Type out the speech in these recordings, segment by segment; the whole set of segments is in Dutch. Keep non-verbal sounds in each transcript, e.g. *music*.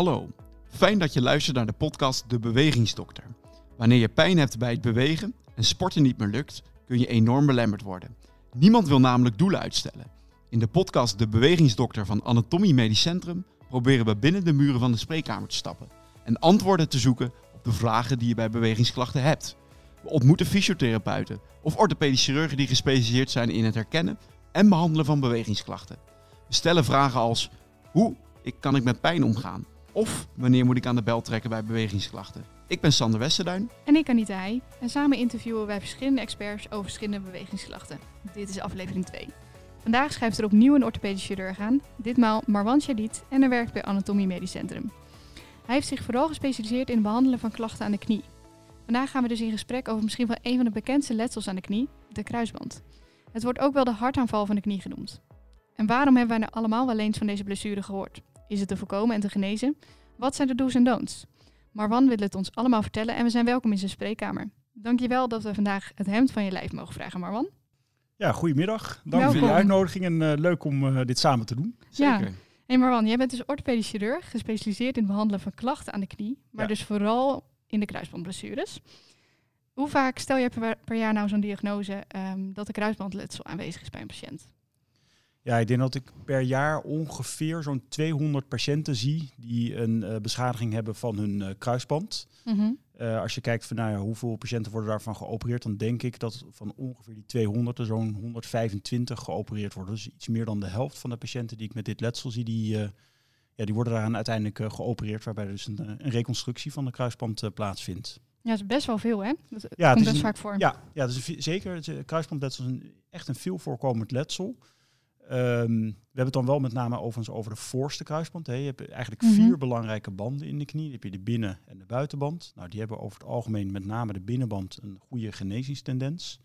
Hallo, fijn dat je luistert naar de podcast De Bewegingsdokter. Wanneer je pijn hebt bij het bewegen en sporten niet meer lukt, kun je enorm belemmerd worden. Niemand wil namelijk doelen uitstellen. In de podcast De Bewegingsdokter van Anatomie Medisch Centrum proberen we binnen de muren van de spreekkamer te stappen en antwoorden te zoeken op de vragen die je bij bewegingsklachten hebt. We ontmoeten fysiotherapeuten of orthopedische chirurgen die gespecialiseerd zijn in het herkennen en behandelen van bewegingsklachten. We stellen vragen als: hoe kan ik met pijn omgaan? Of wanneer moet ik aan de bel trekken bij bewegingsklachten? Ik ben Sander Westerduin. En ik Anita Heij. En samen interviewen wij verschillende experts over verschillende bewegingsklachten. Dit is aflevering 2. Vandaag schrijft er opnieuw een orthopedische chirurg aan, ditmaal Marwan Shadid en hij werkt bij Anatomie Medisch Centrum. Hij heeft zich vooral gespecialiseerd in het behandelen van klachten aan de knie. Vandaag gaan we dus in gesprek over misschien wel een van de bekendste letsels aan de knie, de kruisband. Het wordt ook wel de hartaanval van de knie genoemd. En waarom hebben wij nou allemaal wel eens van deze blessure gehoord? Is het te voorkomen en te genezen? Wat zijn de do's en don'ts? Marwan wil het ons allemaal vertellen en we zijn welkom in zijn spreekkamer. Dankjewel dat we vandaag het hemd van je lijf mogen vragen, Marwan. Ja, goedemiddag. Dank voor je uitnodiging en uh, leuk om uh, dit samen te doen. Zeker. Ja. Hey Marwan, jij bent dus orthopedisch chirurg, gespecialiseerd in het behandelen van klachten aan de knie, maar dus vooral in de kruisbandblessures. Hoe vaak stel je per, per jaar nou zo'n diagnose um, dat de kruisbandletsel aanwezig is bij een patiënt? Ja, ik denk dat ik per jaar ongeveer zo'n 200 patiënten zie die een uh, beschadiging hebben van hun uh, kruisband. Mm uh, als je kijkt van nou ja, hoeveel patiënten worden daarvan geopereerd, dan denk ik dat van ongeveer die 200 er zo'n 125 geopereerd worden. Dus iets meer dan de helft van de patiënten die ik met dit letsel zie, die, ja, die worden daaraan uiteindelijk geopereerd, waarbij er dus een, een, reconstructie van de kruisband plaatsvindt. Ja, dat is best wel veel, hè? Dat ja, komt best vaak voor. Ja, ja dus zeker. Het kruisbandletsel is een, echt een veel voorkomend letsel. Um, we hebben het dan wel met name overigens over de voorste kruisband. Hè. Je hebt eigenlijk mhm. vier belangrijke banden in de knie. Dan heb je de binnen- en de buitenband. Nou, die hebben over het algemeen met name de binnenband een goede genezingstendens.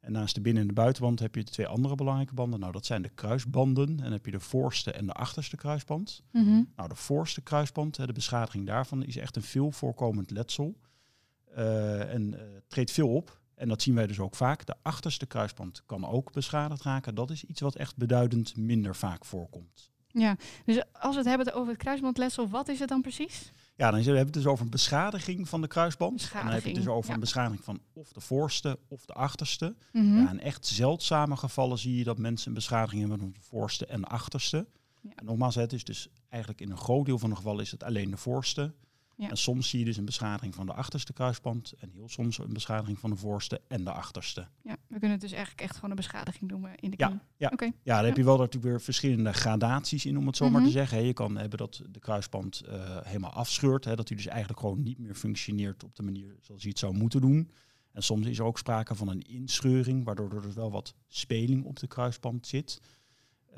En naast de binnen- en de buitenband heb je de twee andere belangrijke banden. Nou, dat zijn de kruisbanden. En dan heb je de voorste en de achterste kruisband. Mhm. Nou, de voorste kruisband, de beschadiging daarvan, is echt een veel voorkomend letsel. Uh, en uh, treedt veel op. En dat zien wij dus ook vaak. De achterste kruisband kan ook beschadigd raken. Dat is iets wat echt beduidend minder vaak voorkomt. Ja, dus als we het hebben over het kruisbandletsel, wat is het dan precies? Ja, dan hebben we het dus over een beschadiging van de kruisband. En dan heb je het dus over een beschadiging van of de voorste of de achterste. Mm ja, in echt zeldzame gevallen zie je dat mensen een beschadiging hebben van de voorste en de achterste. Ja. En nogmaals, het is dus eigenlijk in een groot deel van de gevallen is het alleen de voorste. En soms zie je dus een beschadiging van de achterste kruisband en heel soms een beschadiging van de voorste en de achterste. Ja, we kunnen het dus eigenlijk echt gewoon een beschadiging noemen in de knie. Ja, ja. ja daar heb je wel natuurlijk weer verschillende gradaties in, om het zo maar te mhm. zeggen. je kan hebben dat de kruisband uh, helemaal afscheurt, hè, dat hij dus eigenlijk gewoon niet meer functioneert op de manier zoals hij het zou moeten doen. En soms is er ook sprake van een inscheuring, waardoor er dus wel wat speling op de kruisband zit.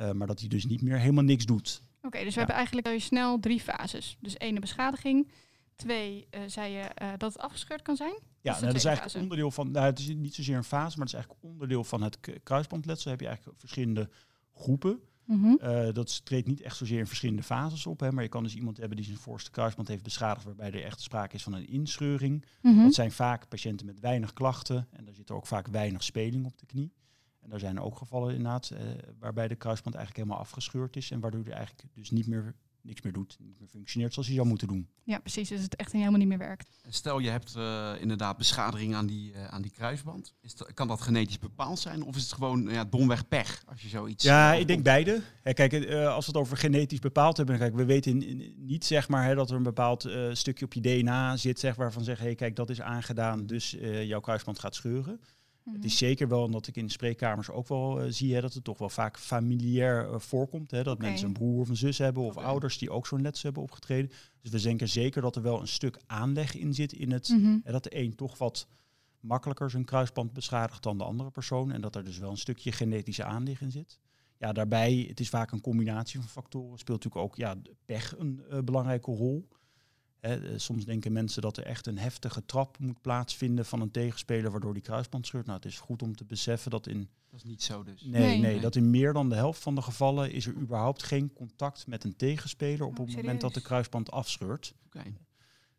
Uh, maar dat hij dus niet meer helemaal niks doet. Oké, dus we hebben eigenlijk snel drie fases. Dus één beschadiging, Twee, uh, zei je uh, dat het afgescheurd kan zijn? Ja, dat, nou, dat is eigenlijk onderdeel van, nou, het is niet zozeer een fase, maar het is eigenlijk onderdeel van het kruisbandletsel. heb je eigenlijk verschillende groepen. Mm -hmm. uh, dat treedt niet echt zozeer in verschillende fases op, hè, maar je kan dus iemand hebben die zijn voorste kruisband heeft beschadigd, waarbij er echt sprake is van een inscheuring. Mm -hmm. Dat zijn vaak patiënten met weinig klachten en daar zit ook vaak weinig speling op de knie. En er zijn ook gevallen inderdaad uh, waarbij de kruisband eigenlijk helemaal afgescheurd is en waardoor hij eigenlijk dus niet meer niks meer doet, niet meer functioneert zoals hij zou moeten doen. Ja, precies. Dus het echt helemaal niet meer werkt. Stel je hebt uh, inderdaad beschadiging aan die, uh, aan die kruisband. Is dat, kan dat genetisch bepaald zijn of is het gewoon ja, domweg pech als je zoiets... Ja, ik denk beide. Ja, kijk, uh, als we het over genetisch bepaald hebben, kijk, we weten niet zeg maar hè, dat er een bepaald stukje op je DNA zit zeg, waarvan zeggen, hey, kijk, dat is aangedaan, dus jouw kruisband gaat scheuren. Het is mhm. zeker wel, omdat ik in de spreekkamers ook wel uh, zie hè, dat het toch wel vaak familiair uh, voorkomt. Hè, dat mensen een broer of een zus hebben of ouders die ook zo'n letsel hebben opgetreden. Dus we denken zeker dat er wel een stuk aanleg in zit in het, mm hè, dat de een toch wat makkelijker zijn kruisband beschadigt dan de andere persoon. En dat er dus wel een stukje genetische aanleg in zit. Ja, daarbij, het is vaak een combinatie van factoren. Speelt natuurlijk ook ja, pech een uh, belangrijke rol. Eh, soms denken mensen dat er echt een heftige trap moet plaatsvinden van een tegenspeler waardoor die kruisband scheurt. Nou, het is goed om te beseffen dat in. Dat is niet zo dus. Nee, nee, dat in meer dan de helft van de gevallen is er überhaupt geen contact met een tegenspeler op oh, het moment dat de kruisband afscheurt. Okay.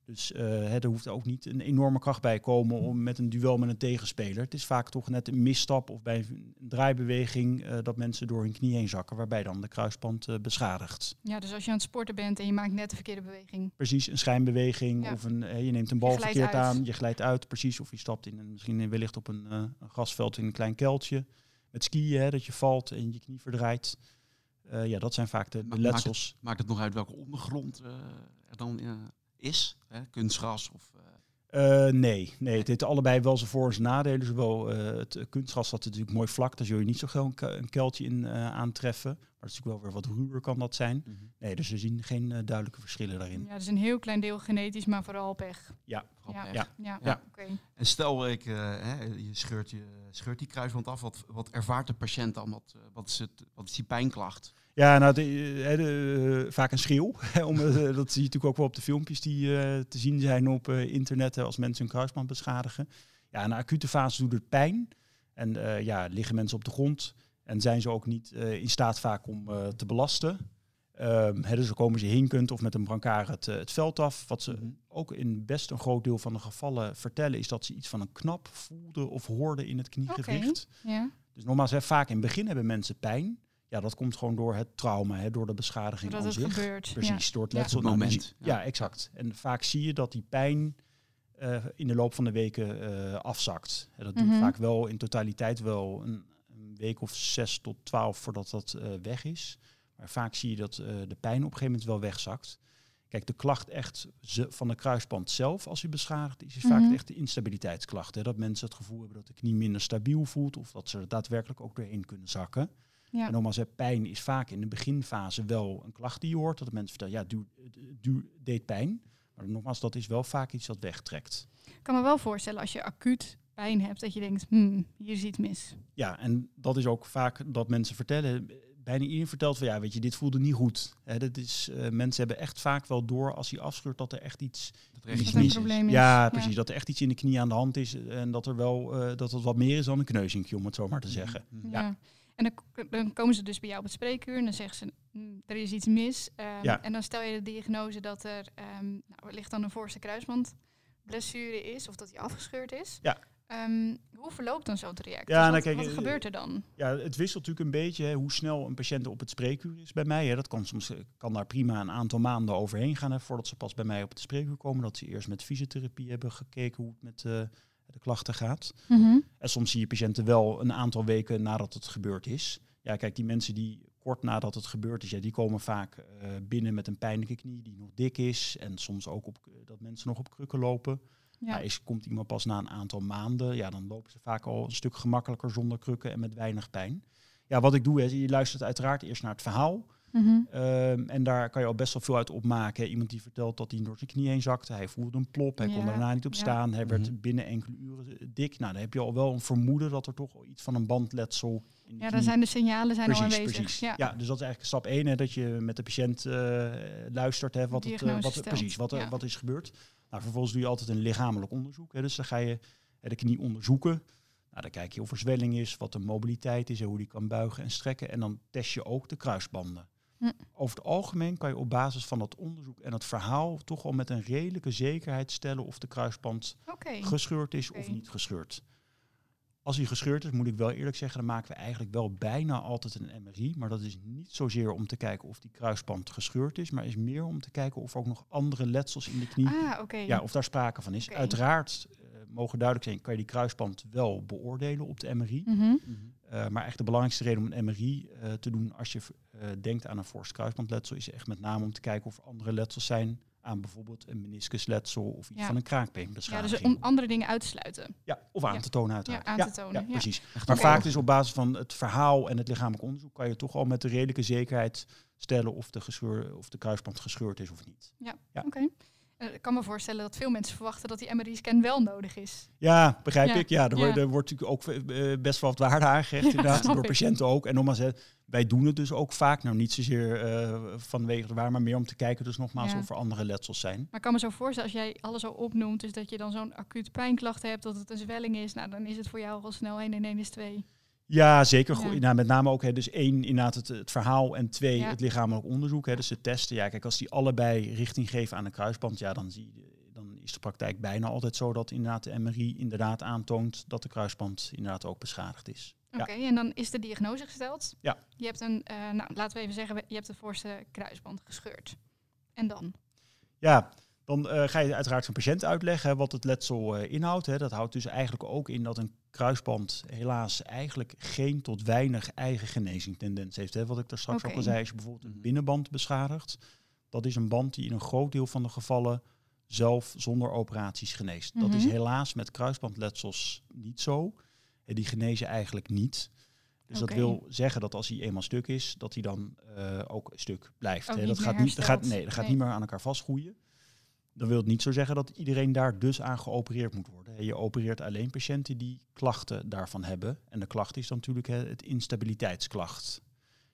Dus uh, hè, er hoeft ook niet een enorme kracht bij komen om met een duel met een tegenspeler. Het is vaak toch net een misstap of bij een draaibeweging uh, dat mensen door hun knie heen zakken, waarbij dan de kruisband uh, beschadigt. Ja, dus als je aan het sporten bent en je maakt net de verkeerde beweging. Precies, een schijnbeweging ja. of een, je neemt een bal verkeerd uit. aan, je glijdt uit, precies. Of je stapt in een, misschien wellicht op een, een grasveld in een klein kuiltje. Met skiën, hè, dat je valt en je knie verdraait. ja, dat zijn vaak de, de letsels. Maakt het, maakt het, nog uit welke ondergrond er dan is? Hè? Kunstgras of... Uh, nee, nee, het heeft allebei wel zijn voor- en zijn nadelen. Zowel uh, het kunstgras dat natuurlijk mooi vlak, daar zul je niet zo gauw een, een kuiltje in uh, aantreffen. Maar het is natuurlijk wel weer wat ruwer kan dat zijn. Mm -hmm. Nee, dus we zien geen duidelijke verschillen daarin. Ja, dus een heel klein deel genetisch, maar vooral pech. Ja, ja, ja. ja. ja. ja. Okay. En stel, ik, hè, je, scheurt je scheurt die kruisband af, wat, wat ervaart de patiënt dan? Wat, wat, is het, wat is die pijnklacht? Ja, nou, de, de, de, vaak een schreeuw. *laughs* Om, dat zie je natuurlijk ook wel op de filmpjes die uh, te zien zijn op uh, internet als mensen hun kruisband beschadigen. Ja, in de acute fase doet het pijn. En uh, ja, liggen mensen op de grond en zijn ze ook niet in staat vaak om te belasten. Um, hè, dus dan komen ze hinkend of met een brancard het, het veld af. Wat ze -hmm. ook in best een groot deel van de gevallen vertellen, is dat ze iets van een knap voelden of hoorden in het kniegewricht. Okay. Ja. Dus nogmaals, hè, vaak in het begin hebben mensen pijn. Ja, dat komt gewoon door het trauma, hè, door de beschadiging Doordat aan het zich. gebeurt. Precies, ja. door het letsel. Ja, het Nou, moment. ja. exact. En vaak zie je dat die pijn uh, in de loop van de weken uh, afzakt. En dat Mhm. duurt vaak wel in totaliteit wel een, een, week of zes tot twaalf voordat dat uh, weg is. Maar vaak zie je dat de pijn op een gegeven moment wel wegzakt. Kijk, de klacht echt van de kruisband zelf, als hij beschadigd is, is Mhm. vaak echt de instabiliteitsklacht. Hè? Dat mensen het gevoel hebben dat de knie minder stabiel voelt of dat ze er daadwerkelijk ook doorheen kunnen zakken. Ja. En nogmaals, pijn is vaak in de beginfase wel een klacht die je hoort. Dat de mensen vertellen, ja, duw, deed pijn. Maar nogmaals, dat is wel vaak iets dat wegtrekt. Ik kan me wel voorstellen als je acuut pijn hebt, dat je denkt, hmm, hier zit mis. Ja, en dat is ook vaak dat mensen vertellen. Bijna iedereen vertelt van ja, weet je, dit voelde niet goed. Hè, dat is, uh, mensen hebben echt vaak wel door als hij afscheurt dat er echt iets, dat er echt Dat iets een mis is. probleem is. Ja, precies. Dat er echt iets in de knie aan de hand is. En dat er wel uh, dat het wat meer is dan een kneuzinkje, om het zo maar te zeggen. Mhm. Ja. Ja. En dan, dan komen ze dus bij jou op het spreekuur en dan zeggen ze, "Hmm, er is iets mis. Um, Ja. En dan stel je de diagnose dat er um, nou, wellicht dan een voorste kruisbandblessure is of dat die afgescheurd is. Ja. Um, hoe verloopt dan zo'n traject? Ja, Dus nou, wat, kijk, wat eh, gebeurt er dan? Ja, het wisselt natuurlijk een beetje hè, hoe snel een patiënt op het spreekuur is bij mij. Hè. Dat kan soms eh, kan daar prima een aantal maanden overheen gaan hè, voordat ze pas bij mij op het spreekuur komen. Dat ze eerst met fysiotherapie hebben gekeken hoe het met uh, de klachten gaat. Mhm. En soms zie je patiënten wel een aantal weken nadat het gebeurd is. Ja, kijk, die mensen die kort nadat het gebeurd is, ja, die komen vaak uh, binnen met een pijnlijke knie die nog dik is. En soms ook op, dat mensen nog op krukken lopen. Ja. Ja, is, komt iemand pas na een aantal maanden, ja, dan lopen ze vaak al een stuk gemakkelijker zonder krukken en met weinig pijn. Ja, wat ik doe, is je luistert uiteraard eerst naar het verhaal. Mhm. Um, en daar kan je al best wel veel uit opmaken. Iemand die vertelt dat hij door zijn knie heen zakte. Hij voelde een plop. Hij Ja, kon daarna niet op ja. staan. Hij werd Mhm. binnen enkele uren dik. Nou, dan heb je al wel een vermoeden dat er toch al iets van een bandletsel in de Ja, dan zijn de signalen zijn al precies, aanwezig. precies. Ja. Ja. dus dat is eigenlijk stap 1, hè, dat je met de patiënt eh, luistert, hè, wat, het, eh, wat, precies, wat, er- Ja. wat is gebeurd. Nou, vervolgens doe je altijd een lichamelijk onderzoek. Hè, dus dan ga je hè, de knie onderzoeken. Nou, dan kijk je of er zwelling is, wat de mobiliteit is en hoe die kan buigen en strekken. En dan test je ook de kruisbanden. Hm. Over het algemeen kan je op basis van dat onderzoek en het verhaal toch wel met een redelijke zekerheid stellen of de kruisband gescheurd is of niet gescheurd. Als hij gescheurd is, moet ik wel eerlijk zeggen, dan maken we eigenlijk wel bijna altijd een MRI. Maar dat is niet zozeer om te kijken of die kruisband gescheurd is, maar is meer om te kijken of er ook nog andere letsels in de knie, Ah, ja, of daar sprake van is. Uiteraard eh, mogen duidelijk zijn, kan je die kruisband wel beoordelen op de MRI. Mhm. Eh, maar eigenlijk de belangrijkste reden om een MRI eh, te doen als je eh, denkt aan een fors kruisbandletsel, is echt met name om te kijken of er andere letsels zijn aan bijvoorbeeld een meniscusletsel of iets Ja. van een Ja, kraakbeenbeschadiging. dus om andere dingen uit te sluiten. Ja, of aan Ja. te tonen uiteraard. Ja, aan te tonen, ja. precies. Echt Maar vaak dus op basis van het verhaal en het lichamelijk onderzoek kan je toch al met de redelijke zekerheid stellen of de, gescheur, of de kruisband gescheurd is of niet. Ja. Oké. Ik kan me voorstellen dat veel mensen verwachten dat die MRI-scan wel nodig is. Ja, begrijp Ja. ik. Ja, er, wordt- er natuurlijk ook eh, best wel wat waarde aangehecht *laughs* inderdaad, door ik. patiënten ook. En nogmaals, wij doen het dus ook vaak. Nou, niet zozeer eh, vanwege de waar, maar meer om te kijken dus nogmaals of er andere letsels zijn. Maar ik kan me zo voorstellen, als jij alles zo opnoemt, dus dat je dan zo'n acute pijnklacht hebt, dat het een zwelling is, nou dan is het voor jou al snel 1 en 1 is 2. Ja, zeker. Goed. Ja. Nou, met name ook hè, dus één, inderdaad het, het verhaal en twee, Ja. het lichamelijk onderzoek. Hè, dus het testen. Ja, kijk, als die allebei richting geven aan de kruisband, ja, dan, zie je, dan is de praktijk bijna altijd zo dat inderdaad de MRI inderdaad aantoont dat de kruisband inderdaad ook beschadigd is. Oké, en dan is de diagnose gesteld. Ja. Je hebt een, eh, nou, laten we even zeggen, je hebt de voorste kruisband gescheurd. En dan? Ja, dan eh, ga je uiteraard zo'n patiënt uitleggen hè, wat het letsel eh, inhoudt. Hè. Dat houdt dus eigenlijk ook in dat een kruisband helaas eigenlijk geen tot weinig eigen genezingtendens heeft. Hè. Wat ik daar straks ook al zei, als je bijvoorbeeld een Mhm. binnenband beschadigt, dat is een band die in een groot deel van de gevallen zelf zonder operaties geneest. Dat is Mhm. helaas met kruisbandletsels niet zo. Eh, Die genezen eigenlijk niet. Dus dat wil zeggen dat als hij eenmaal stuk is, dat hij dan eh, ook stuk blijft. Ook hè. Dat gaat niet, dat gaat, nee, dat gaat Nee. niet meer aan elkaar vastgroeien. Dan wil het niet zo zeggen dat iedereen daar dus aan geopereerd moet worden. Je opereert alleen patiënten die klachten daarvan hebben. En de klacht is dan natuurlijk het instabiliteitsklacht.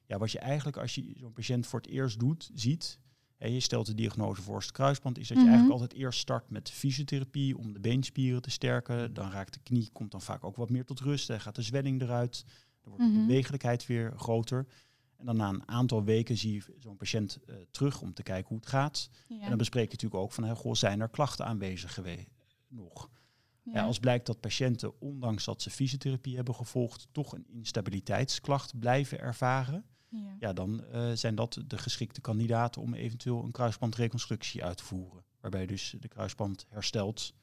Ja, wat je eigenlijk als je zo'n patiënt voor het eerst doet, ziet, je stelt de diagnose voor het kruisband, is dat je Mhm. eigenlijk altijd eerst start met fysiotherapie om de beenspieren te sterken. Dan raakt de knie, komt dan vaak ook wat meer tot rust. Dan gaat de zwelling eruit. Dan wordt de Mhm. bewegelijkheid weer groter. En dan na een aantal weken zie je zo'n patiënt eh, terug om te kijken hoe het gaat. Ja. En dan bespreek je natuurlijk ook van, hè, goh, zijn er klachten aanwezig geweest nog? Ja. Ja. als blijkt dat patiënten, ondanks dat ze fysiotherapie hebben gevolgd, toch een instabiliteitsklacht blijven ervaren, Ja. ja, dan eh, zijn dat de geschikte kandidaten om eventueel een kruisbandreconstructie uit te voeren. Waarbij dus de kruisband herstelt.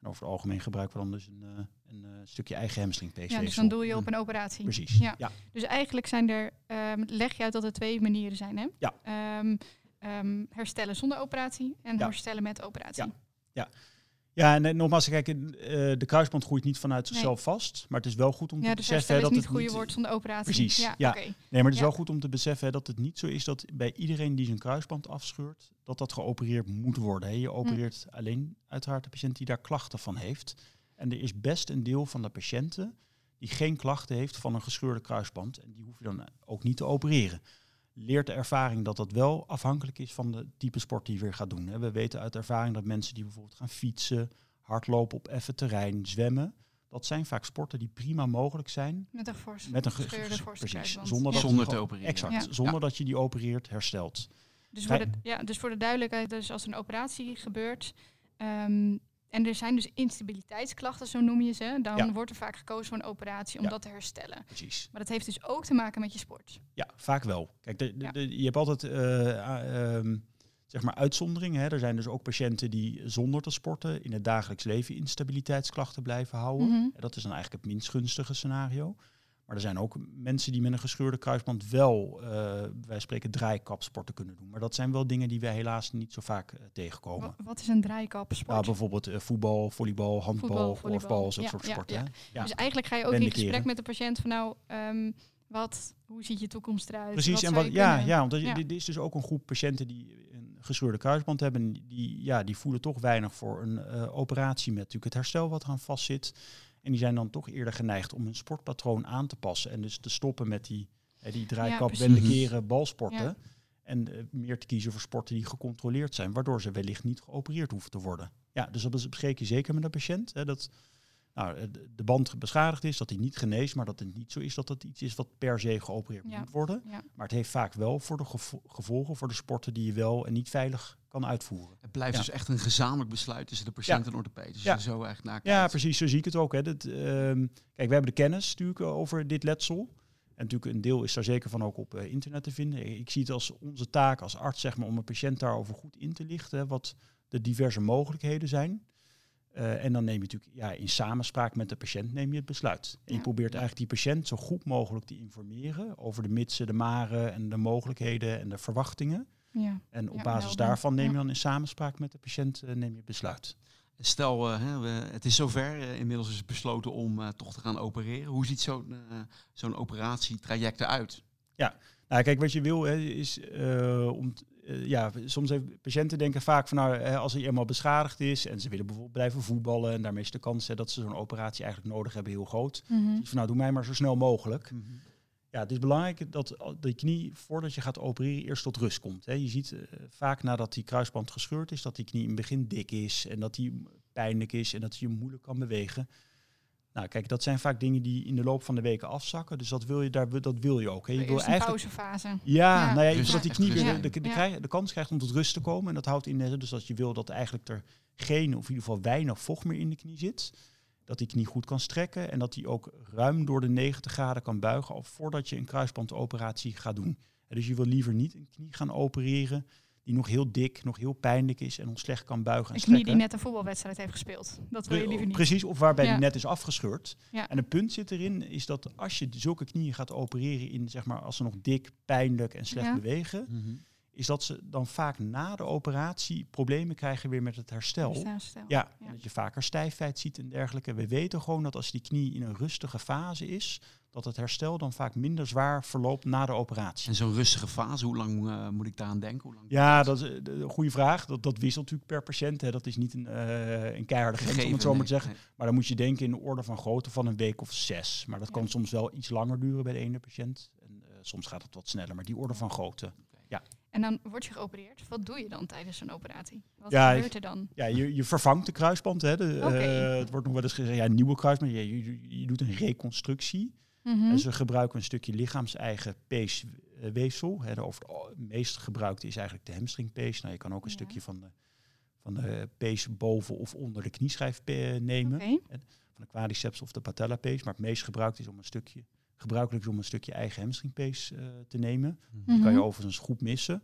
En over het algemeen gebruiken we dan dus een, eh, een eh, stukje eigen hamstring PCV. Ja, dus dan doe je op een operatie. Precies. Ja. Ja. Dus eigenlijk zijn er, ehm, leg je uit dat er twee manieren zijn, hè? Ja. Ehm, ehm, herstellen zonder operatie en Ja. herstellen met operatie. Ja. Ja, en eh, nogmaals, kijk, eh, de kruisband groeit niet vanuit Nee. zichzelf vast. Maar het is wel goed om Ja, te dus beseffen is dat niet het goede niet... woord operatie. Precies, Ja, ja. Nee, maar het is Ja. wel goed om te beseffen hè, dat het niet zo is dat bij iedereen die zijn kruisband afscheurt, dat dat geopereerd moet worden. Hè. Je opereert alleen uiteraard de patiënt die daar klachten van heeft. En er is best een deel van de patiënten die geen klachten heeft van een gescheurde kruisband. En die hoef je dan ook niet te opereren. Leert de ervaring dat dat wel afhankelijk is van de type sport die je weer gaat doen. Hè. We weten uit ervaring dat mensen die bijvoorbeeld gaan fietsen, hardlopen op effen terrein, zwemmen, dat zijn vaak sporten die prima mogelijk zijn Met een fors, met een ge- gescheurde precies, kruisband. zonder Ja. dat Zonder je te gewoon- opereren. Exact, Ja. zonder dat je die opereert, herstelt. Dus voor, de, ja, dus voor de duidelijkheid, dus als een operatie gebeurt ehm, en er zijn dus instabiliteitsklachten, zo noem je ze, dan Ja. wordt er vaak gekozen voor een operatie om Ja. dat te herstellen. Precies. Maar dat heeft dus ook te maken met je sport. Ja, vaak wel. Kijk, de, de- Ja. de- je hebt altijd eh, a- ehm, zeg maar uitzonderingen. Hè. Er zijn dus ook patiënten die zonder te sporten in het dagelijks leven instabiliteitsklachten blijven houden. Mhm. En Dat is dan eigenlijk het minst gunstige scenario. Maar er zijn ook mensen die met een gescheurde kruisband wel, eh, wij spreken draaikapsporten kunnen doen. Maar dat zijn wel dingen die wij helaas niet zo vaak eh, tegenkomen. Wa- Wat is een draaikap sport? Nou, bijvoorbeeld eh, voetbal, volleybal, handbal, zo'n Ja, soort ja, sporten. ja. Ja. Dus eigenlijk ga je ook in gesprek met de patiënt van nou, ehm, wat, hoe ziet je toekomst eruit? Precies, Wat en wat, ja, ja, want er- Ja. dit is dus ook een groep patiënten die een gescheurde kruisband hebben. en Die, ja, die voelen toch weinig voor een operatie met natuurlijk het herstel wat eraan vastzit. En die zijn dan toch eerder geneigd om hun sportpatroon aan te passen. En dus te stoppen met die, hè, die draaikap, wenden, keren, balsporten. Ja. En eh, meer te kiezen voor sporten die gecontroleerd zijn, waardoor ze wellicht niet geopereerd hoeven te worden. Ja, dus dat bespreek je zeker met de patiënt. Hè, dat nou, eh, de- band beschadigd is, dat hij niet geneest, maar dat het niet zo is dat het iets is wat per se geopereerd Ja. moet worden. Ja. Maar het heeft vaak wel voor de gevo- gevolgen voor de sporten die je wel en niet veilig kan uitvoeren. Het blijft Ja. dus echt een gezamenlijk besluit tussen de patiënt en orthopeed. Dus Ja. zo echt naar Ja, precies, zo zie ik het ook. Hè. Dat, ehm, kijk, we hebben de kennis natuurlijk eh, over dit letsel. En natuurlijk een deel is daar zeker van ook op eh, internet te vinden. Ik zie het als onze taak als arts zeg maar, om een patiënt daarover goed in te lichten. hè, Wat de diverse mogelijkheden zijn. Eh, en dan neem je natuurlijk ja, in samenspraak met de patiënt neem je het besluit. En je probeert eigenlijk die patiënt zo goed mogelijk te informeren over de mitsen, de maren en de mogelijkheden en de verwachtingen. Ja. En op Ja, basis helder. daarvan neem je dan in samenspraak met de patiënt eh, neem je het besluit. Stel, eh, hè, we, het is zover. inmiddels is het besloten om toch te gaan opereren. Hoe ziet zo'n zo'n operatietraject eruit? Nou, kijk, wat je wil hè, is eh, om. t- eh, ja, soms even patiënten denken vaak van nou, hè, als hij eenmaal beschadigd is en ze willen bijvoorbeeld blijven voetballen en daarmee is de kans hè, dat ze zo'n operatie eigenlijk nodig hebben heel groot. Mhm. Dus van nou, doe mij maar zo snel mogelijk. Ja, het is belangrijk dat de knie voordat je gaat opereren eerst tot rust komt. Hè. Je ziet eh, vaak nadat die kruisband gescheurd is, dat die knie in het begin dik is en dat die pijnlijk is en dat hij je moeilijk kan bewegen. Nou, kijk, dat zijn vaak dingen die in de loop van de weken afzakken. Dus dat wil je, daar, dat wil je ook. Hè. Je wil eigenlijk pauzefase. ja, Ja. nou ja, Rust, zodat die knie weer de, de, de, Ja. krijg- de kans krijgt om tot rust te komen. En dat houdt in, dus dat je wil dat eigenlijk er geen, of in ieder geval weinig vocht meer in de knie zit. Dat die knie goed kan strekken en dat die ook ruim door de 90 graden kan buigen al voordat je een kruisbandoperatie gaat doen. En dus je wil liever niet een knie gaan opereren die nog heel dik, nog heel pijnlijk is en nog slecht kan buigen en Een knie die net een voetbalwedstrijd heeft gespeeld. Dat wil je liever niet. Precies, of waarbij Ja. die net is afgescheurd. Ja. En het punt zit erin, is dat als je zulke knieën gaat opereren in, zeg maar, als ze nog dik, pijnlijk en slecht Ja. bewegen, is dat ze dan vaak na de operatie problemen krijgen weer met het herstel. Herstel. Ja, Ja. dat je vaker stijfheid ziet en dergelijke. We weten gewoon dat als die knie in een rustige fase is, dat het herstel dan vaak minder zwaar verloopt na de operatie. En zo'n rustige fase, hoe lang eh, moet ik daaraan denken? Hoe lang Ja, dat is eh, een goede vraag. Dat, dat wisselt natuurlijk per patiënt. Hè. Dat is niet een, eh, een keiharde grens, om het zo maar nee, te zeggen. nee. Maar dan moet je denken in de orde van grootte van een week of zes. Maar dat Ja. kan soms wel iets langer duren bij de ene patiënt. En, eh, soms gaat het wat sneller, maar die orde van grootte. En dan word je geopereerd. Wat doe je dan tijdens zo'n operatie? Wat Ja, gebeurt er dan? Ja, je, je vervangt de kruisband. Hè. De, eh, het wordt nog wel eens gezegd, ja, een nieuwe kruisband. Je, je, je doet een reconstructie. Mhm. Dus we gebruiken een stukje lichaams-eigen peesweefsel. Hè, de over het meest gebruikte is eigenlijk de hamstringpees. Nou, je kan ook een Ja. stukje van de, van de pees boven of onder de knieschijf pe- nemen. Van de quadriceps of de patellapees. Maar het meest gebruikt is om een stukje, gebruikelijk is om een stukje eigen hamstringpees eh, te nemen. Die kan je Mhm. overigens goed missen.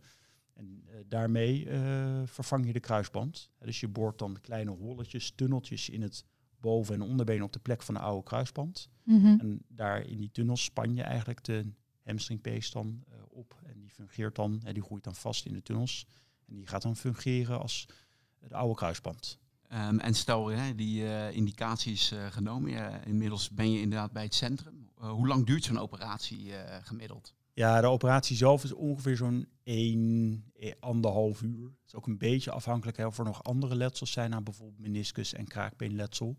En eh, daarmee eh, vervang je de kruisband. Dus je boort dan kleine holletjes, tunneltjes in het boven- en onderbeen op de plek van de oude kruisband. Mhm. En daar in die tunnels span je eigenlijk de hamstringpees dan eh, op. En die fungeert dan, hè, die groeit dan vast in de tunnels. En die gaat dan fungeren als de oude kruisband. Ehm, en stel, hè, die eh, indicatie is eh, genomen. Ja, inmiddels ben je inderdaad bij het centrum. Eh, hoe lang duurt zo'n operatie eh, gemiddeld? Ja, de operatie zelf is ongeveer zo'n 1, anderhalf uur. Het is ook een beetje afhankelijk hè, of er nog andere letsels zijn, aan bijvoorbeeld meniscus en kraakbeenletsel.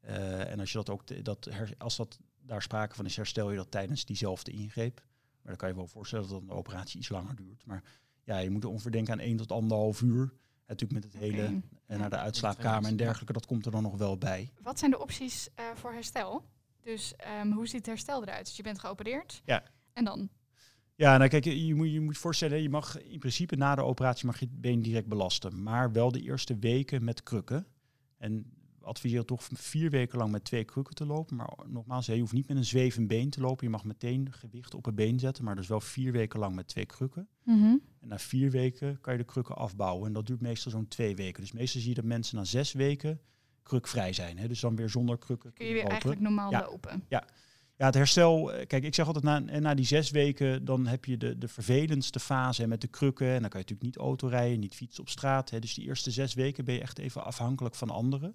Eh, en als, je dat ook te- dat her- als dat daar sprake van is, herstel je dat tijdens diezelfde ingreep. Maar dan kan je wel voorstellen dat dan de operatie iets langer duurt. Maar ja, je moet er ongeveer denken aan 1 tot anderhalf uur. En natuurlijk met het hele en naar de uitslaapkamer en dergelijke, dat komt er dan nog wel bij. Wat zijn de opties eh, voor herstel? Dus ehm, hoe ziet het herstel eruit? Dus je bent geopereerd. Ja. En dan? Ja, nou kijk, je moet je moet voorstellen, je mag in principe na de operatie mag je het been direct belasten. Maar wel de eerste weken met krukken. En we adviseren toch vier weken lang met twee krukken te lopen. Maar nogmaals, je hoeft niet met een zwevend been te lopen. Je mag meteen gewicht op het been zetten. Maar dus wel vier weken lang met twee krukken. Mhm. En na vier weken kan je de krukken afbouwen. En dat duurt meestal zo'n twee weken. Dus meestal zie je dat mensen na zes weken krukvrij zijn. Hè? Dus dan weer zonder krukken Kun je weer lopen. eigenlijk normaal Ja. lopen. Ja, het herstel. eh, Kijk, ik zeg altijd na, en na die zes weken, dan heb je de, de vervelendste fase hè, met de krukken. En dan kan je natuurlijk niet autorijden, niet fietsen op straat. Hè. Dus die eerste zes weken ben je echt even afhankelijk van anderen.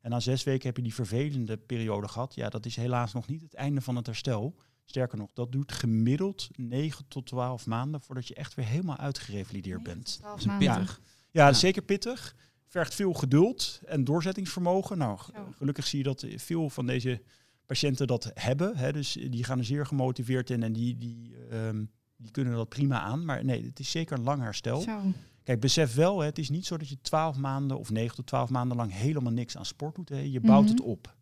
En na zes weken heb je die vervelende periode gehad. Ja, dat is helaas nog niet het einde van het herstel. Sterker nog, dat duurt gemiddeld 9 tot 12 maanden voordat je echt weer helemaal uitgerevalideerd bent. Dat is. Ja, Ja. zeker pittig. Vergt veel geduld en doorzettingsvermogen. Nou, gelukkig zie je dat veel van deze patiënten dat hebben. Hè. Dus die gaan er zeer gemotiveerd in en die, die, ehm, die kunnen dat prima aan. Maar nee, het is zeker een lang herstel. Zo. Kijk, besef wel, hè, het is niet zo dat je 12 maanden of 9 tot 12 maanden lang helemaal niks aan sport doet. Hè. Je bouwt Mhm. het op.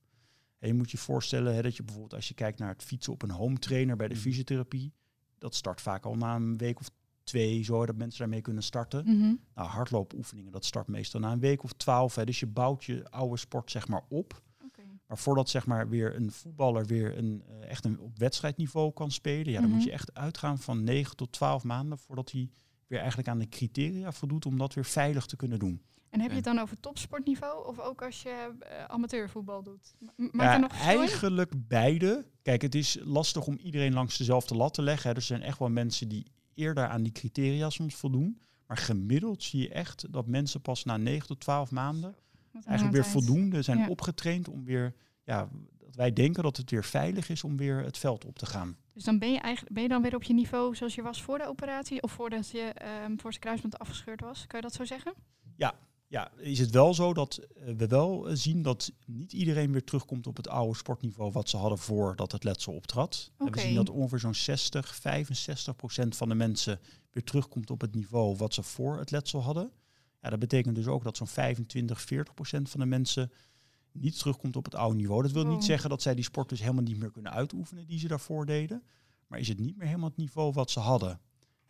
En je moet je voorstellen hè, dat je bijvoorbeeld als je kijkt naar het fietsen op een home trainer bij de Mhm. fysiotherapie, dat start vaak al na een week of twee, zo dat mensen daarmee kunnen starten. Mhm. Nou, hardloopoefeningen, dat start meestal na een week of twaalf. Hè. Dus je bouwt je oude sport zeg maar op. Oké. Maar voordat zeg maar weer een voetballer weer een, eh, echt een, op wedstrijdniveau kan spelen, ja, dan moet Mhm. je echt uitgaan van 9 tot 12 maanden voordat hij weer eigenlijk aan de criteria voldoet om dat weer veilig te kunnen doen. En heb je het dan over topsportniveau of ook als je eh, amateurvoetbal doet? M- Maakt Ja, nog eigenlijk beide. Kijk, het is lastig om iedereen langs dezelfde lat te leggen. Hè. Er zijn echt wel mensen die eerder aan die criteria soms voldoen. Maar gemiddeld zie je echt dat mensen pas na 9 tot 12 maanden eigenlijk weer voldoende zijn Ja. opgetraind om weer, ja, dat wij denken dat het weer veilig is om weer het veld op te gaan. Dus dan ben je eigenlijk ben je dan weer op je niveau zoals je was voor de operatie of voordat je ehm voor zijn kruisband afgescheurd was? Kan je dat zo zeggen? Ja, is het wel zo dat eh, we wel eh, zien dat niet iedereen weer terugkomt op het oude sportniveau wat ze hadden voordat het letsel optrad. En we zien dat ongeveer zo'n 60, 65 procent van de mensen weer terugkomt op het niveau wat ze voor het letsel hadden. Ja, dat betekent dus ook dat zo'n 25, 40 procent van de mensen niet terugkomt op het oude niveau. Dat wil Oh. niet zeggen dat zij die sport dus helemaal niet meer kunnen uitoefenen die ze daarvoor deden. Maar is het niet meer helemaal het niveau wat ze hadden.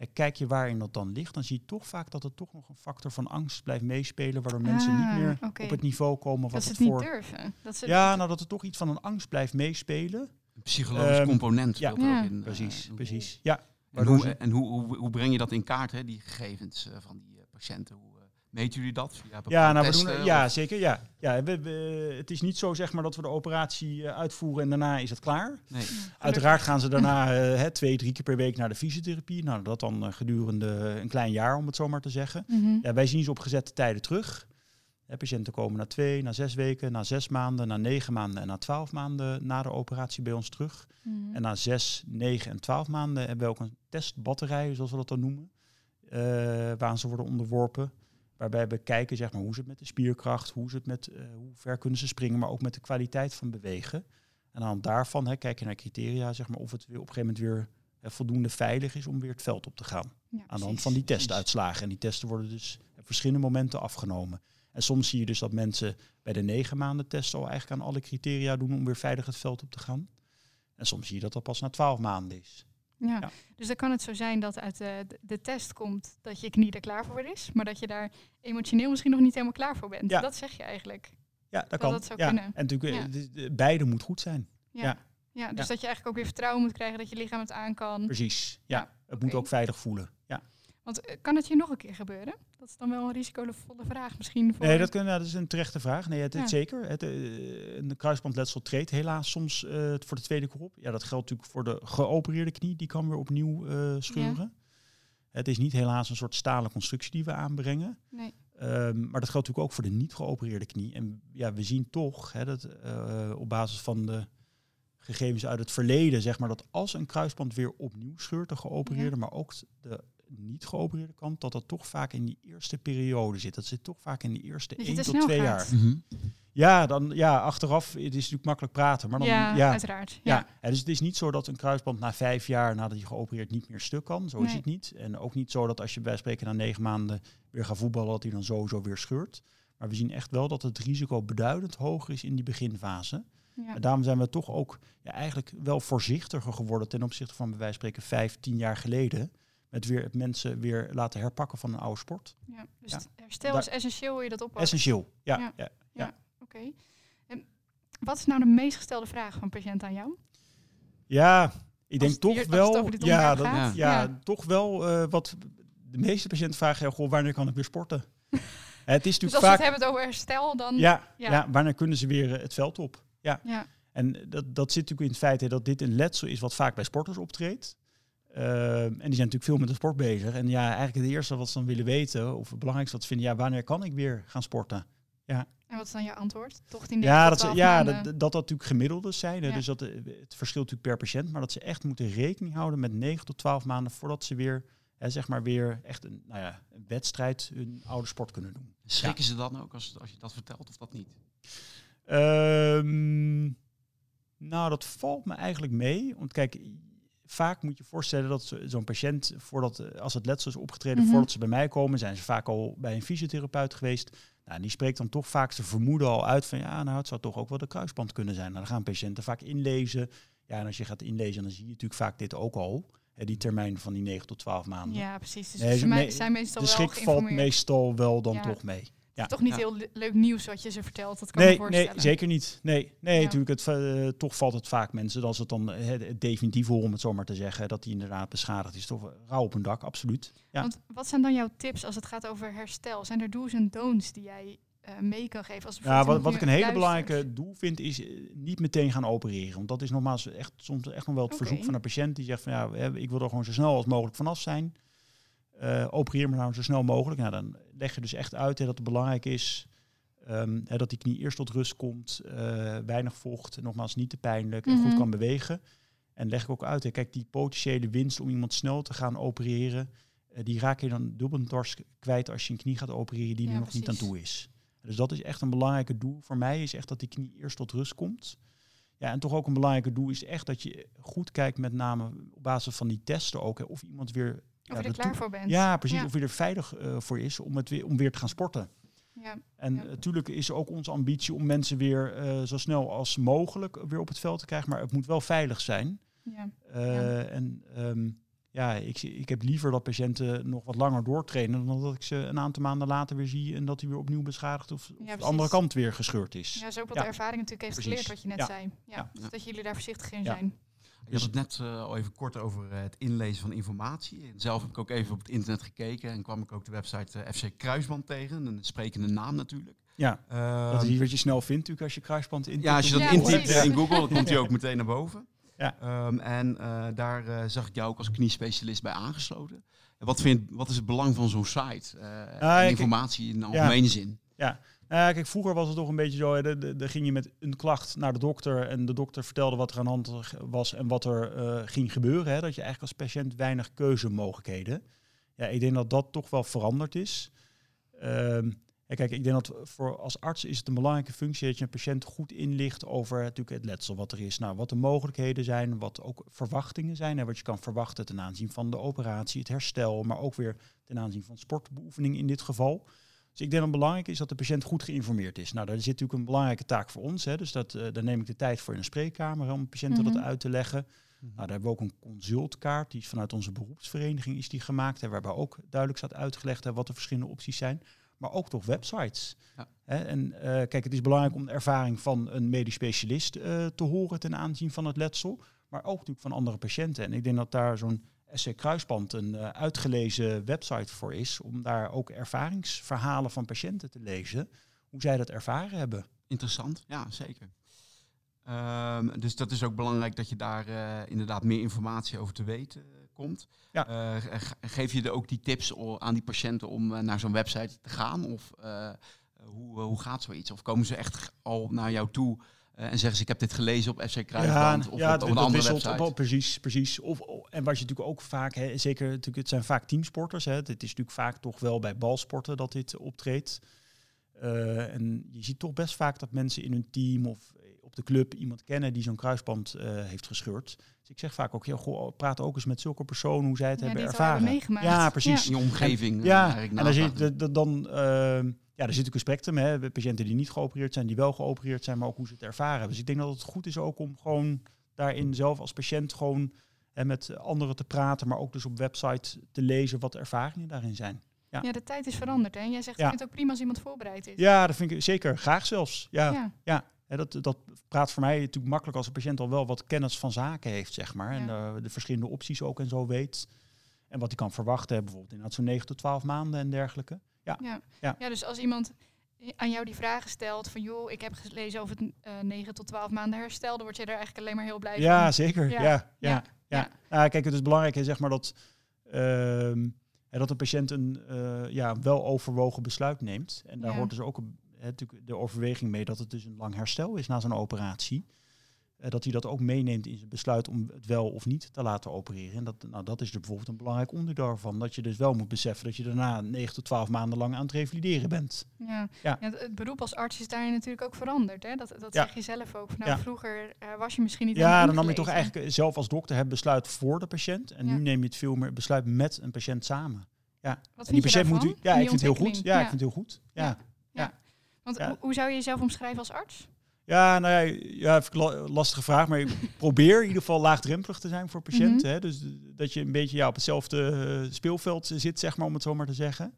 En kijk je waarin dat dan ligt, dan zie je toch vaak dat er toch nog een factor van angst blijft meespelen, waardoor mensen Ah, niet meer oké. op het niveau komen wat Dat ze het het niet voor. durven. Dat ze Ja, nou dat er toch iets van een angst blijft meespelen. Een psychologisch Ehm, component ja. ook in. eh, Precies, precies. Ja, En, hoe, ze- en hoe, hoe, hoe breng je dat in kaart, hè, die gegevens eh, van die eh, patiënten? Meten jullie dat? Via Ja, nou, we doen, ja of- zeker. Ja. Ja, we, we- het is niet zo zeg maar, dat we de operatie eh, uitvoeren en daarna is het klaar. Nee. Uiteraard gaan ze daarna eh, twee, drie keer per week naar de fysiotherapie. Nou, dat dan eh, gedurende een klein jaar, om het zo maar te zeggen. Mhm. Ja, wij zien ze op gezette tijden terug. Hè, patiënten komen na twee, na zes weken, na zes maanden, na negen maanden en na twaalf maanden na de operatie bij ons terug. Mhm. En na zes, negen en twaalf maanden hebben we ook een testbatterij, zoals we dat dan noemen, eh, waar ze worden onderworpen. Waarbij we kijken zeg maar, hoe ze het met de spierkracht, hoe, ze het met, eh, hoe ver kunnen ze springen, maar ook met de kwaliteit van bewegen. En aan de hand daarvan hè, kijk je naar criteria, zeg maar, of het weer op een gegeven moment weer eh, voldoende veilig is om weer het veld op te gaan. Ja, Aan de hand van die testuitslagen. En die testen worden dus op verschillende momenten afgenomen. En soms zie je dus dat mensen bij de negen maanden test al eigenlijk aan alle criteria doen om weer veilig het veld op te gaan. En soms zie je dat dat pas na twaalf maanden is. Ja. Ja. dus dan kan het zo zijn dat uit de, de- de test komt dat je knie er klaar voor is, maar dat je daar emotioneel misschien nog niet helemaal klaar voor bent. Ja. Dat zeg je eigenlijk. Ja, dat Dat kan. dat zou ja. kunnen. En natuurlijk, Ja. eh, de- de- beide moet goed zijn. Ja. Ja. Dus dat je eigenlijk ook weer vertrouwen moet krijgen dat je lichaam het aan kan. Precies. Ja, het moet ook veilig voelen. Ja. Want eh, kan het je nog een keer gebeuren? Dat is dan wel een risicovolle vraag misschien. Voor... Nee, dat, kun, nou, dat is een terechte vraag. Nee, het, het Ja. zeker. Het, eh, een kruisbandletsel treedt helaas soms eh, voor de tweede keer op. Ja, dat geldt natuurlijk voor de geopereerde knie. Die kan weer opnieuw eh, scheuren. Het is niet helaas een soort stalen constructie die we aanbrengen. Nee. Ehm, maar dat geldt natuurlijk ook voor de niet geopereerde knie. En ja, we zien toch hè, dat op basis van de gegevens uit het verleden, zeg maar, dat als een kruisband weer opnieuw scheurt, de geopereerde, maar ook de niet geopereerde kant, dat dat toch vaak in die eerste periode zit. Dat zit toch vaak in die eerste Dat je 1 te tot snel 2 gaat. jaar. Mhm. Ja, dan ja, achteraf, het is natuurlijk makkelijk praten, maar dan ja, ja, uiteraard. ja. Dus het is niet zo dat een kruisband na vijf jaar nadat hij geopereerd niet meer stuk kan. Zo is Nee. het niet. En ook niet zo dat als je bij spreken na negen maanden weer gaat voetballen, dat hij dan sowieso weer scheurt. Maar we zien echt wel dat het risico beduidend hoger is in die beginfase. Ja. En daarom zijn we toch ook ja, eigenlijk wel voorzichtiger geworden ten opzichte van bij wijze van spreken vijf, tien jaar geleden. Met weer mensen weer laten herpakken van een oude sport. Ja. Dus Ja. herstel is essentieel hoe je dat oppakt. Essentieel. Ja, Ja. ja. Oké. En wat is nou de meest gestelde vraag van patiënt aan jou? Ja, ik denk toch als wel. Ja, dat, ja, Ja. toch wel eh, wat de meeste patiënten vragen. Goh, wanneer kan ik weer sporten? *laughs* het is Dus natuurlijk als we vaak. het hebben over herstel, dan... ja, ja. ja. wanneer kunnen ze weer eh, het veld op? Ja. Ja. En dat, dat zit natuurlijk in het feit hè, dat dit een letsel is wat vaak bij sporters optreedt. Ehm, en die zijn natuurlijk veel met de sport bezig. En ja, eigenlijk het eerste wat ze dan willen weten, of het belangrijkste wat ze vinden, ja, wanneer kan ik weer gaan sporten? En wat is dan jouw antwoord? Toch die Ja, negen dat, tot ze, 12 ja dat, dat dat natuurlijk gemiddeldes zijn. Hè? Ja. Dus dat, eh, het verschilt natuurlijk per patiënt. Maar dat ze echt moeten rekening houden met 9 tot 12 maanden voordat ze weer, hè, zeg maar weer echt een, nou ja, een wedstrijd hun oude sport kunnen doen. Schrikken ze dan ook als, als je dat vertelt of dat niet? Ehm, nou, dat valt me eigenlijk mee. Want kijk, vaak moet je voorstellen dat zo- zo'n patiënt, voordat, eh, als het letsel is opgetreden, Mhm. voordat ze bij mij komen, zijn ze vaak al bij een fysiotherapeut geweest. Nou, en die spreekt dan toch vaak zijn vermoeden al uit van ja, nou, het zou toch ook wel de kruisband kunnen zijn. Nou, dan gaan patiënten vaak inlezen. Ja, en als je gaat inlezen, dan zie je natuurlijk vaak dit ook al. Hè, die termijn van die 9 tot 12 maanden. Ja, precies. Dus Nee, ze me- me- zijn meestal de wel schrik valt meestal wel dan Ja. toch mee. Ja. Toch niet Ja. heel le- leuk nieuws wat je ze vertelt, dat kan ik Nee, me nee, voorstellen. zeker niet. Nee, nee Ja. natuurlijk. Het, eh, toch valt het vaak mensen, als het dan eh, het definitief horen, om het zo maar te zeggen, dat die inderdaad beschadigd is. Toch rauw op een dak, absoluut. Ja. Want wat zijn dan jouw tips als het gaat over herstel? Zijn er do's en don'ts die jij eh, mee kan geven? Als Ja, wat, wat ik een hele luistert? belangrijke doel vind, is eh, niet meteen gaan opereren. Want dat is nogmaals echt, soms echt nog wel het verzoek van een patiënt die zegt van ja, eh, ik wil er gewoon zo snel als mogelijk vanaf zijn. Eh, opereer me nou zo snel mogelijk. Nou, dan leg je dus echt uit hè, dat het belangrijk is ehm, hè, dat die knie eerst tot rust komt, eh, weinig vocht, nogmaals niet te pijnlijk en Mhm. goed kan bewegen. En leg ik ook uit, hè, kijk, die potentiële winst om iemand snel te gaan opereren, eh, die raak je dan dubbel en dwars kwijt als je een knie gaat opereren die Ja, er nog niet aan toe is. Dus dat is echt een belangrijke doel voor mij, is echt dat die knie eerst tot rust komt. Ja, en toch ook een belangrijke doel is echt dat je goed kijkt, met name op basis van die testen ook, hè, of iemand weer... Of ja, je er klaar voor bent. Ja, precies, Ja. of je er veilig eh, voor is om, het weer, om weer te gaan sporten. Ja. En Ja. natuurlijk is ook onze ambitie om mensen weer eh, zo snel als mogelijk weer op het veld te krijgen. Maar het moet wel veilig zijn. Ja. Eh, En ehm, ja, ik, ik heb liever dat patiënten nog wat langer doortrainen dan dat ik ze een aantal maanden later weer zie en dat hij weer opnieuw beschadigd of, of de andere kant weer gescheurd is. Ja, zo ook wat de ervaring natuurlijk heeft Precies. geleerd, wat je net zei. Ja. Dus dat jullie daar voorzichtig in Ja. zijn. Je had het net eh, al even kort over eh, het inlezen van informatie. En zelf heb ik ook even op het internet gekeken en kwam ik ook de website eh, FC Kruisband tegen. Een sprekende naam natuurlijk. Ja, Ehm, dat is iets wat je snel vindt natuurlijk als je kruisband intikt. ja, als je dat Ja, intypt in Google, dan komt hij ook *laughs* meteen naar boven. Ja. Ehm, en eh, daar zag ik jou ook als kniespecialist bij aangesloten. En wat, vind, wat is het belang van zo'n site? Eh, en informatie in de algemene zin. Ja, kijk, vroeger was het toch een beetje zo, dan ging je met een klacht naar de dokter en de dokter vertelde wat er aan de hand was en wat er eh, ging gebeuren. Hè, dat je eigenlijk als patiënt weinig keuzemogelijkheden. Ja, ik denk dat dat toch wel veranderd is. Ehm, en kijk, ik denk dat voor als arts is het een belangrijke functie dat je een patiënt goed inlicht over natuurlijk het letsel wat er is. Nou, wat de mogelijkheden zijn, wat ook verwachtingen zijn. Hè, wat je kan verwachten ten aanzien van de operatie, het herstel, maar ook weer ten aanzien van sportbeoefening in dit geval. Dus ik denk dat het belangrijk is dat de patiënt goed geïnformeerd is. Nou, daar zit natuurlijk een belangrijke taak voor ons. Hè, dus dat, eh, daar neem ik de tijd voor in een spreekkamer hè, om patiënten Mhm. dat uit te leggen. Nou, daar hebben we ook een consultkaart, die is vanuit onze beroepsvereniging is die gemaakt. Hè, waarbij ook duidelijk staat uitgelegd hè, wat de verschillende opties zijn. Maar ook toch websites. Ja. Hè, en eh, kijk, het is belangrijk om de ervaring van een medisch specialist eh, te horen ten aanzien van het letsel. Maar ook natuurlijk van andere patiënten. En ik denk dat daar zo'n SC Kruisband een eh, uitgelezen website voor is. Om daar ook ervaringsverhalen van patiënten te lezen. Hoe zij dat ervaren hebben. Interessant, ja, zeker. Ehm, dus dat is ook belangrijk dat je daar eh, inderdaad meer informatie over te weten eh, komt. Ja. Ge- geef je er ook die tips aan die patiënten om naar zo'n website te gaan? Of hoe, hoe gaat zoiets? Of komen ze echt al naar jou toe en zeggen ze ik heb dit gelezen op FC Kruisband of op, een andere wisselt website? op- precies, precies. Of, en wat je natuurlijk ook vaak, hè, zeker natuurlijk, het zijn vaak teamsporters. Hè. Het is natuurlijk vaak toch wel bij balsporten dat dit optreedt. Eh, en je ziet toch best vaak dat mensen in hun team of op de club iemand kennen die zo'n kruisband eh, heeft gescheurd. Dus ik zeg vaak ook, ja, goh, praat ook eens met zulke personen hoe zij het Ja, hebben die het al hebben ervaren. Ja, precies. in je omgeving. eh, Ja, eigenlijk en dan, zit, de- de- dan ehm, ja, er zit ook een spectrum. Hè. We- Patiënten die niet geopereerd zijn, die wel geopereerd zijn, maar ook hoe ze het ervaren. Dus ik denk dat het goed is ook om gewoon daarin zelf als patiënt gewoon hè, met anderen te praten, maar ook dus op website te lezen wat de ervaringen daarin zijn. Ja. Ja, de tijd is veranderd. Hè? Jij zegt, Ja. ik vind het ook prima als iemand voorbereid is. Ja, dat vind ik zeker graag zelfs. Ja, Ja. ja. Hè, dat, dat praat voor mij natuurlijk makkelijk als een patiënt al wel wat kennis van zaken heeft, zeg maar. En eh, de verschillende opties ook en zo weet. En wat hij kan verwachten, hè, bijvoorbeeld inderdaad zo'n 9 tot 12 maanden en dergelijke. Ja. Ja. Ja. dus als iemand aan jou die vragen stelt van joh, ik heb gelezen over het eh 9 tot 12 maanden herstel, dan word je er eigenlijk alleen maar heel blij Ja, van. zeker. Ja, Ja, ja, ja. ja, ja. ja. Kijk, het is belangrijk hè, zeg maar, dat, ehm, dat de patiënt een eh, ja, wel overwogen besluit neemt. En daar hoort dus ook een, natuurlijk de overweging mee dat het dus een lang herstel is na zo'n operatie. Eh, dat hij dat ook meeneemt in zijn besluit om het wel of niet te laten opereren. En dat, nou, dat is er bijvoorbeeld een belangrijk onderdeel van. Dat je dus wel moet beseffen dat je daarna 9 tot 12 maanden lang aan het revalideren bent. Ja. Ja. Ja, het, beroep als arts is daarin natuurlijk ook veranderd. Hè? Dat, dat Ja. zeg je zelf ook. Nou, Ja. Vroeger eh, was je misschien niet Ja, dan nam je toch eigenlijk zelf als dokter het besluit voor de patiënt. En Ja. nu neem je het veel meer besluit met een patiënt samen. Wat En die patiënt moet daarvan? u. Ja, ik vind het heel goed. Ja, ik vind het heel goed. Ja. Want Ja. hoe, zou je jezelf omschrijven als arts? Ja, nou ja, ja lastige vraag, maar ik *laughs* probeer in ieder geval laagdrempelig te zijn voor patiënten. Mhm. hè? Dus dat je een beetje ja, op hetzelfde eh, speelveld zit, zeg maar, om het zo maar te zeggen.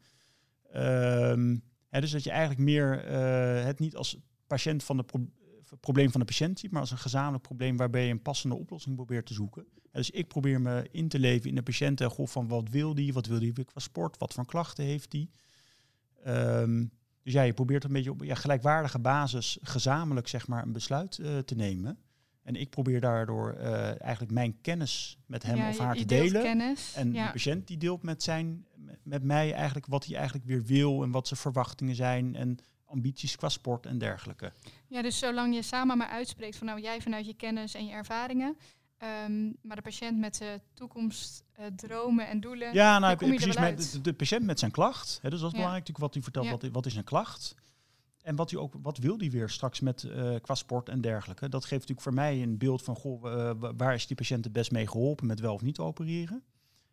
Ehm, hè, dus dat je eigenlijk meer eh, het niet als patiënt van de pro- probleem van de patiënt ziet, maar als een gezamenlijk probleem waarbij je een passende oplossing probeert te zoeken. Dus ik probeer me in te leven in de patiënt en goh, van wat wil die, wat wil die qua sport, wat voor klachten heeft die. Ehm, dus ja, je probeert een beetje op ja, gelijkwaardige basis gezamenlijk zeg maar, een besluit eh, te nemen. En ik probeer daardoor eh, eigenlijk mijn kennis met hem ja, of haar je te delen. kennis. En ja. de patiënt die deelt met, zijn, met- met mij eigenlijk wat hij eigenlijk weer wil en wat zijn verwachtingen zijn en ambities qua sport en dergelijke. ja, dus zolang je samen maar uitspreekt van nou jij vanuit je kennis en je ervaringen, ehm, maar de patiënt met zijn toekomst, eh, dromen en doelen. Ja, nou, kom je precies. Met de, de patiënt met zijn klacht. Hè, dus dat is Ja. belangrijk natuurlijk wat hij vertelt. Ja. Wat, wat is zijn klacht? En wat, hij ook, wat wil hij weer straks met eh, qua sport en dergelijke? Dat geeft natuurlijk voor mij een beeld van goh, eh, wa- waar is die patiënt het best mee geholpen met wel of niet opereren.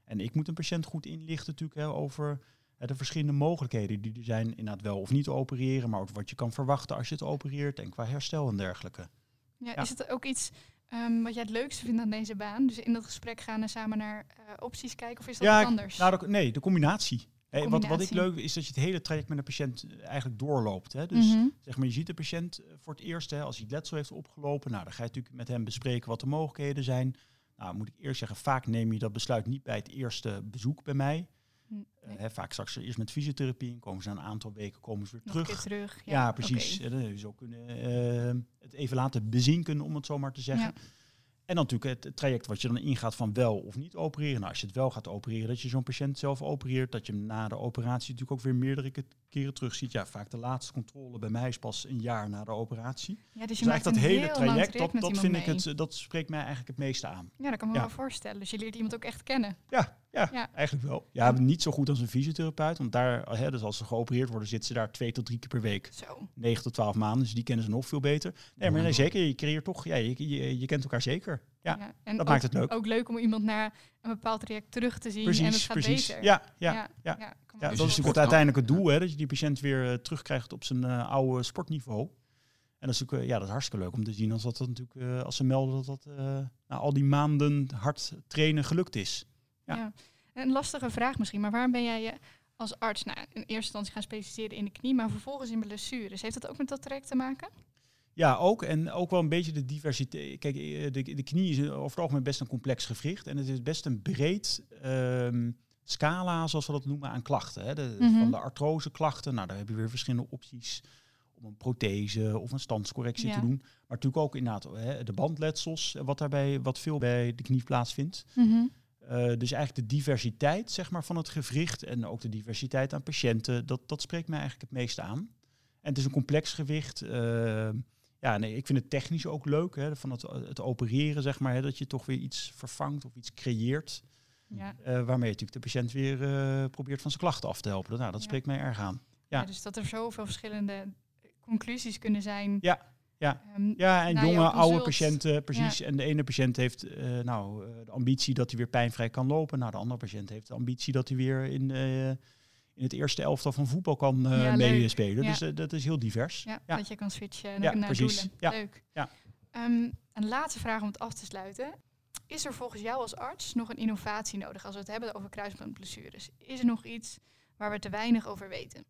En ik moet een patiënt goed inlichten natuurlijk hè, over de verschillende mogelijkheden die er zijn, inderdaad wel of niet opereren, maar ook wat je kan verwachten als je het opereert en qua herstel en dergelijke. Ja, Ja. Is het ook iets ehm, wat jij het leukste vindt aan deze baan? Dus in dat gesprek gaan en samen naar eh, opties kijken? Of is dat Ja, anders? Nou, de- nee, de combinatie. Hey, Wat, wat ik leuk vind, is dat je het hele traject met een patiënt eh, eigenlijk doorloopt. Hè? Dus Mhm. zeg maar, je ziet de patiënt eh, voor het eerst, hè, als hij het letsel heeft opgelopen, nou, dan ga je natuurlijk met hem bespreken wat de mogelijkheden zijn. Nou, moet ik eerst zeggen, vaak neem je dat besluit niet bij het eerste bezoek bij mij. Nee. Eh, vaak straks eerst met fysiotherapie, en komen ze na een aantal weken komen ze weer Nog terug. keer terug. Ja, precies. oké. En dan zou kunnen eh, het even laten bezinken, om het zo maar te zeggen. Ja. En dan natuurlijk het, traject wat je dan ingaat van wel of niet opereren. Nou, als je het wel gaat opereren, dat je zo'n patiënt zelf opereert. Dat je hem na de operatie natuurlijk ook weer meerdere ke- keren terugziet. Ja, vaak de laatste controle bij mij is pas een jaar na de operatie. Ja, dus Dus je maakt eigenlijk dat hele traject, dat, dat vind ik het, dat spreekt mij eigenlijk het meeste aan. Ja, dat kan me Ja. wel voorstellen. Dus je leert iemand ook echt kennen. Ja, ja, Ja. eigenlijk wel. Ja, niet zo goed als een fysiotherapeut. Want daar, hè, dus als ze geopereerd worden, zitten ze daar twee tot drie keer per week. Zo. 9 tot 12 maanden, dus die kennen ze nog veel beter. Nee, maar nee, zeker, je creëert toch, ja, je, je, je kent elkaar zeker. Ja, En dat ook, maakt het leuk. ook leuk om iemand naar een bepaald traject terug te zien precies, en het gaat precies. beter. Ja, ja, ja. ja, ja. dat is natuurlijk het uiteindelijke doel, hè, dat je die patiënt weer eh, terugkrijgt op zijn eh, oude sportniveau. En dat is natuurlijk, eh, ja, dat is hartstikke leuk om te zien als dat, dat natuurlijk, eh, als ze melden dat dat eh, na al die maanden hard trainen gelukt is. Ja. Ja. Een lastige vraag misschien, maar waarom ben jij je als arts nou, in eerste instantie gaan specialiseren in de knie, maar vervolgens in blessures? Heeft dat ook met dat traject te maken? Ja, ook. En ook wel een beetje de diversiteit. Kijk, eh, de, de knie is over het algemeen best een complex gewricht. En het is best een breed ehm, scala, zoals we dat noemen, aan klachten. Hè. De, Mhm. Van de artroseklachten, nou, daar heb je weer verschillende opties om een prothese of een standscorrectie Ja. te doen. Maar natuurlijk ook inderdaad hè, de bandletsels, eh, wat daarbij wat veel bij de knie plaatsvindt. Eh, dus eigenlijk de diversiteit zeg maar, van het gewricht en ook de diversiteit aan patiënten, dat, dat spreekt mij eigenlijk het meeste aan. En het is een complex gewicht. eh, ja, nee, ik vind het technisch ook leuk, hè, van het, het opereren, zeg maar, hè, dat je toch weer iets vervangt of iets creëert, Ja. eh, waarmee je natuurlijk de patiënt weer eh, probeert van zijn klachten af te helpen. Nou, dat Ja. spreekt mij erg aan. Ja. Ja. dus dat er zoveel verschillende conclusies kunnen zijn. Ja, ja. Ehm, Ja, en je jonge, oude consult. patiënten, precies. En de ene patiënt heeft eh, nou, eh, de ambitie dat hij weer pijnvrij kan lopen. Nou, de andere patiënt heeft de ambitie dat hij weer in, eh, in het eerste elftal van voetbal kan Ja, leuk. meespelen. Ja. Dus dat is heel divers. ja, dat je kan switchen naar, precies. doelen. Ja. Leuk. Ja. Ehm, een laatste vraag om het af te sluiten. Is er volgens jou als arts nog een innovatie nodig als we het hebben over kruisbandblessures? Is er nog iets waar we te weinig over weten?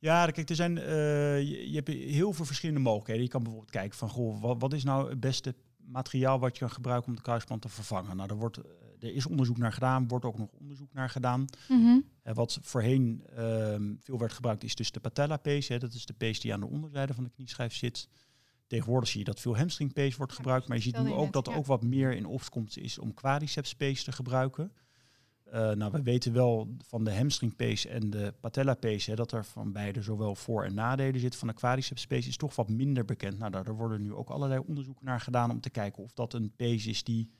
Ja, kijk, er zijn, eh, je, je hebt heel veel verschillende mogelijkheden. Je kan bijvoorbeeld kijken van, goh, wat, wat is nou het beste materiaal wat je kan gebruiken om de kruisband te vervangen? Nou, er, wordt, eh, er is onderzoek naar gedaan, wordt ook nog onderzoek naar gedaan. Eh, wat voorheen ehm, veel werd gebruikt is dus de patella pace. Hè. Dat is de pace die aan de onderzijde van de knieschijf zit. Tegenwoordig zie je dat veel hamstring pace wordt Ja, gebruikt. Maar je ziet nu ook net, dat er ja. ook wat meer in opkomst is om quadriceps te gebruiken. Eh, nou, we weten wel van de hamstring pace en de patella pace hè, dat er van beide zowel voor- en nadelen zit. Van de quadriceps pace is toch wat minder bekend. Nou, daar, daar worden nu ook allerlei onderzoeken naar gedaan om te kijken of dat een pace is die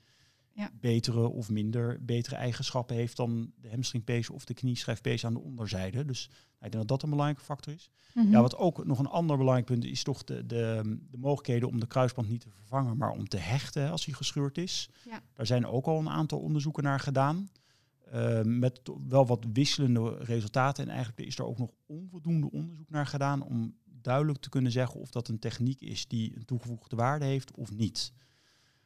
Ja. betere of minder betere eigenschappen heeft dan de hamstring pace of de knieschijf pace aan de onderzijde. Dus nou, ik denk dat dat een belangrijke factor is. Mhm. Ja, wat ook nog een ander belangrijk punt is, toch de, de, de mogelijkheden om de kruisband niet te vervangen, maar om te hechten als hij gescheurd is. Ja. Daar zijn ook al een aantal onderzoeken naar gedaan. Eh, met wel wat wisselende resultaten. En eigenlijk is er ook nog onvoldoende onderzoek naar gedaan om duidelijk te kunnen zeggen of dat een techniek is die een toegevoegde waarde heeft of niet.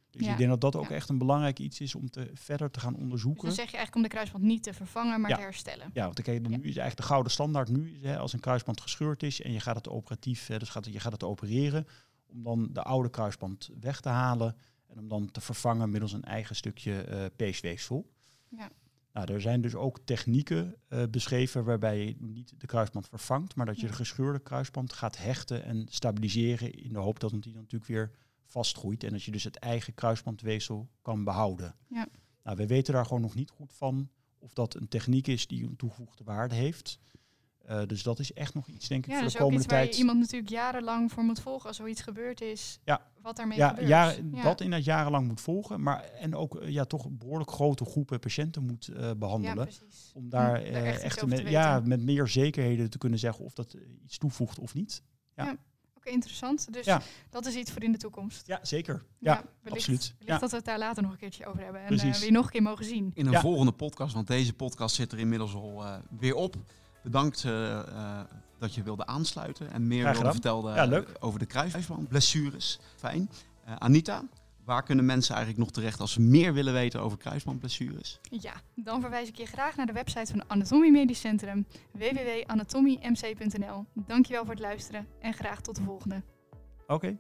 Dus Ja. ik denk dat dat ook Ja. echt een belangrijk iets is om te, verder te gaan Dus onderzoeken. dan zeg je eigenlijk om de kruisband niet te vervangen, maar Ja. te herstellen. Ja, want kijk, nu is eigenlijk de gouden standaard nu, is, hè, als een kruisband gescheurd is en je gaat het operatief, hè, dus gaat, je gaat het opereren, om dan de oude kruisband weg te halen en om dan te vervangen middels een eigen stukje eh peesweefsel. Ja. Nou, er zijn dus ook technieken eh, beschreven waarbij je niet de kruisband vervangt, maar dat je Ja. de gescheurde kruisband gaat hechten en stabiliseren in de hoop dat die dan natuurlijk weer vastgroeit en dat je dus het eigen kruisbandweefsel kan behouden. Ja. Nou, we weten daar gewoon nog niet goed van of dat een techniek is die een toegevoegde waarde heeft. Eh, dus dat is echt nog iets, denk ik, Ja, voor dus de ook komende iets waar je tijd. iemand natuurlijk jarenlang voor moet volgen als zoiets gebeurd is. Ja. Wat daarmee ja, gebeurt. ja, Ja. dat in het jarenlang moet volgen. Maar, en ook eh, ja, toch behoorlijk grote groepen patiënten moet eh, Ja, behandelen. om daar Hm, eh, daar echt met, ja, met meer zekerheden te kunnen zeggen of dat iets toevoegt of niet. Oké, ook interessant. Dus Ja. dat is iets voor in de toekomst. Ja, zeker. Ja, wellicht, absoluut. Wellicht Ja. dat we het daar later nog een keertje over hebben. En weer nog een keer mogen zien. In een Ja. volgende podcast, want deze podcast zit er inmiddels al eh, weer op. Bedankt eh, eh, dat je wilde aansluiten en meer wilde vertellen Ja, over de kruisband, blessures. Fijn. Eh, Anita, waar kunnen mensen eigenlijk nog terecht als ze meer willen weten over kruisbandblessures? Ja, dan verwijs ik je graag naar de website van Anatomie Medisch Centrum, www.anatomiemc.nl. Dankjewel voor het luisteren en graag tot de volgende. Oké.